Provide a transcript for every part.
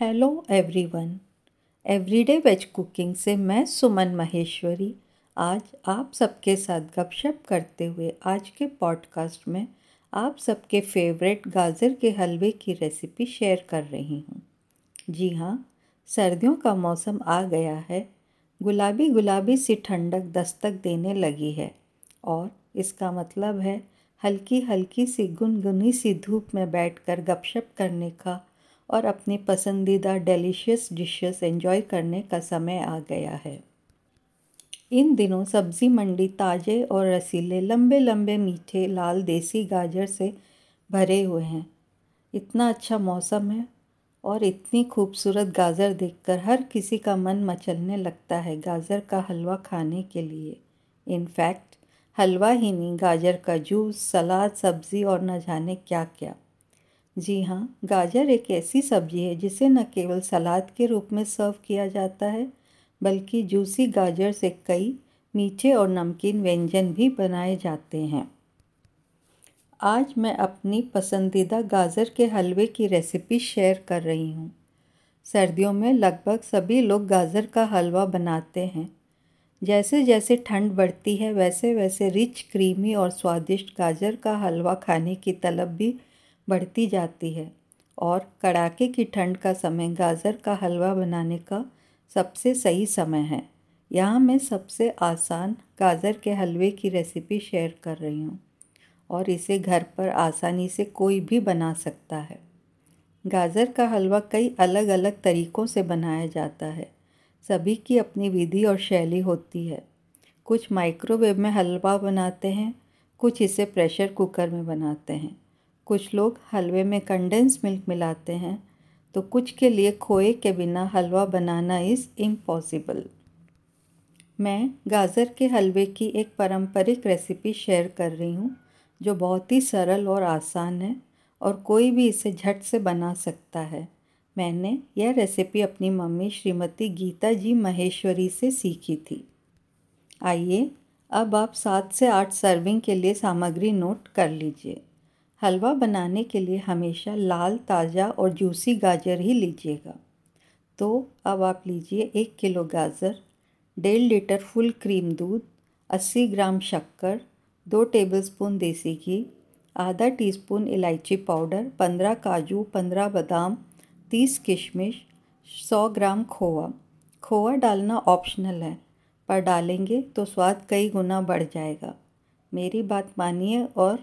Hello everyone everyday veg cooking से मैं सुमन महेश्वरी। आज आप सबके साथ गपशप करते हुए आज के पॉडकास्ट में आप सबके फेवरेट गाजर के हलवे की रेसिपी शेयर कर रही हूँ। जी हाँ सर्दियों का मौसम आ गया है। गुलाबी गुलाबी सी ठंडक दस्तक देने लगी है। और इसका मतलब है हल्की हल्की सी गुनगुनी सी धूप में बैठकर गपशप करने का और अपनी पसंदीदा डेलीशियस डिशेस एंजॉय करने का समय आ गया है। इन दिनों सब्ज़ी मंडी ताज़े और रसीले लंबे लंबे मीठे लाल देसी गाजर से भरे हुए हैं। इतना अच्छा मौसम है और इतनी खूबसूरत गाजर देखकर हर किसी का मन मचलने लगता है गाजर का हलवा खाने के लिए। इनफैक्ट हलवा ही नहीं, गाजर का जूस, सलाद, सब्ज़ी और न जाने क्या क्या जी हाँ गाजर एक ऐसी सब्ज़ी है जिसे न केवल सलाद के रूप में सर्व किया जाता है, बल्कि जूसी गाजर से कई मीठे और नमकीन व्यंजन भी बनाए जाते हैं। आज मैं अपनी पसंदीदा गाजर के हलवे की रेसिपी शेयर कर रही हूँ। सर्दियों में लगभग सभी लोग गाजर का हलवा बनाते हैं। जैसे जैसे ठंड बढ़ती है वैसे वैसे रिच, क्रीमी और स्वादिष्ट गाजर का हलवा खाने की तलब भी बढ़ती जाती है और कड़ाके की ठंड का समय गाजर का हलवा बनाने का सबसे सही समय है। यहाँ मैं सबसे आसान गाजर के हलवे की रेसिपी शेयर कर रही हूँ और इसे घर पर आसानी से कोई भी बना सकता है। गाजर का हलवा कई अलग अलग तरीक़ों से बनाया जाता है। सभी की अपनी विधि और शैली होती है। कुछ माइक्रोवेव में हलवा बनाते हैं, कुछ इसे प्रेशर कुकर में बनाते हैं। कुछ लोग हलवे में कंडेंस मिल्क मिलाते हैं तो कुछ के लिए खोए के बिना हलवा बनाना इज़ इम्पॉसिबल मैं गाजर के हलवे की एक पारंपरिक रेसिपी शेयर कर रही हूँ, जो बहुत ही सरल और आसान है और कोई भी इसे झट से बना सकता है। मैंने यह रेसिपी अपनी मम्मी श्रीमती गीता जी महेश्वरी से सीखी थी। आइए, अब आप सात से आठ सर्विंग के लिए सामग्री नोट कर लीजिए। हलवा बनाने के लिए हमेशा लाल, ताज़ा और जूसी गाजर ही लीजिएगा। तो अब आप लीजिए एक किलो गाजर, डेढ़ लीटर फुल क्रीम दूध, अस्सी ग्राम शक्कर, दो टेबलस्पून देसी घी, आधा टीस्पून इलायची पाउडर, पंद्रह काजू, पंद्रह बादाम, तीस किशमिश, सौ ग्राम खोआ। खोआ डालना ऑप्शनल है, पर डालेंगे तो स्वाद कई गुना बढ़ जाएगा। मेरी बात मानिए और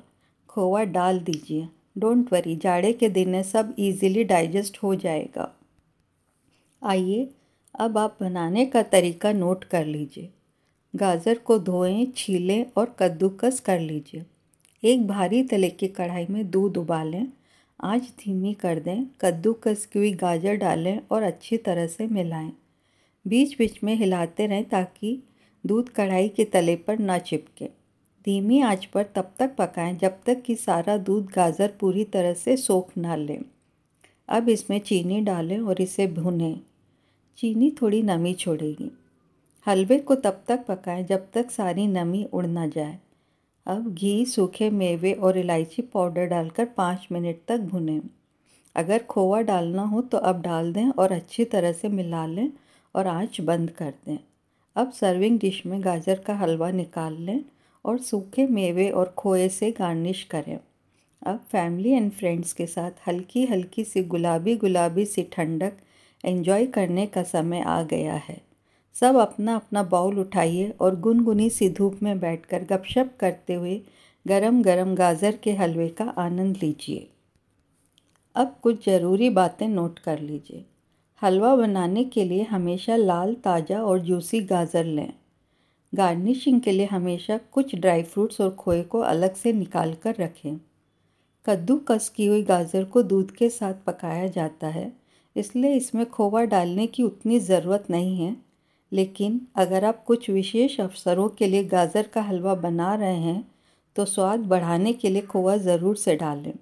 खोआ डाल दीजिए। डोंट वरी, जाड़े के दिन में सब इजीली डाइजेस्ट हो जाएगा। आइए, अब आप बनाने का तरीका नोट कर लीजिए। गाजर को धोएँ, छीलें और कद्दूकस कर लीजिए। एक भारी तले की कढ़ाई में दूध उबालें। आँच धीमी कर दें। कद्दूकस की हुई गाजर डालें और अच्छी तरह से मिलाएँ। बीच बीच में हिलाते रहें ताकि दूध कढ़ाई के तले पर ना चिपके। धीमी आँच पर तब तक पकाएँ जब तक कि सारा दूध गाजर पूरी तरह से सोख ना ले। अब इसमें चीनी डालें और इसे भुनें। चीनी थोड़ी नमी छोड़ेगी। हलवे को तब तक पकाएँ जब तक सारी नमी उड़ ना जाए। अब घी, सूखे मेवे और इलायची पाउडर डालकर पाँच मिनट तक भुनें। अगर खोआ डालना हो तो अब डाल दें और अच्छी तरह से मिला लें और आँच बंद कर दें। अब सर्विंग डिश में गाजर का हलवा निकाल लें और सूखे मेवे और खोए से गार्निश करें। अब फैमिली एंड फ्रेंड्स के साथ हल्की हल्की सी गुलाबी गुलाबी सी ठंडक एंजॉय करने का समय आ गया है। सब अपना अपना बाउल उठाइए और गुनगुनी सी धूप में बैठकर गपशप करते हुए गरम गरम गाजर के हलवे का आनंद लीजिए। अब कुछ ज़रूरी बातें नोट कर लीजिए। हलवा बनाने के लिए हमेशा लाल, ताज़ा और जूसी गाजर लें। गार्निशिंग के लिए हमेशा कुछ ड्राई फ्रूट्स और खोए को अलग से निकाल कर रखें कद्दूकस की हुई गाजर को दूध के साथ पकाया जाता है, इसलिए इसमें खोवा डालने की उतनी ज़रूरत नहीं है। लेकिन अगर आप कुछ विशेष अवसरों के लिए गाजर का हलवा बना रहे हैं तो स्वाद बढ़ाने के लिए खोवा ज़रूर से डालें।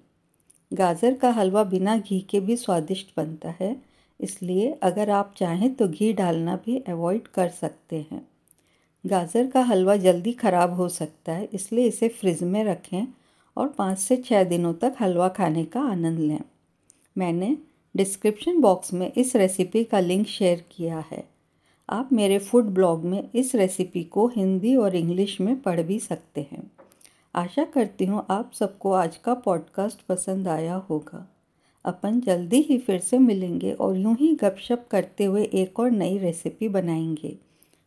गाजर का हलवा बिना घी के भी स्वादिष्ट बनता है, इसलिए अगर आप चाहें तो घी डालना भी अवॉइड कर सकते हैं। गाजर का हलवा जल्दी ख़राब हो सकता है, इसलिए इसे फ्रिज में रखें और पाँच से छः दिनों तक हलवा खाने का आनंद लें। मैंने डिस्क्रिप्शन बॉक्स में इस रेसिपी का लिंक शेयर किया है। आप मेरे फ़ूड ब्लॉग में इस रेसिपी को हिंदी और इंग्लिश में पढ़ भी सकते हैं। आशा करती हूँ आप सबको आज का पॉडकास्ट पसंद आया होगा। अपन जल्दी ही फिर से मिलेंगे और यूँ ही गपशप करते हुए एक और नई रेसिपी बनाएँगे।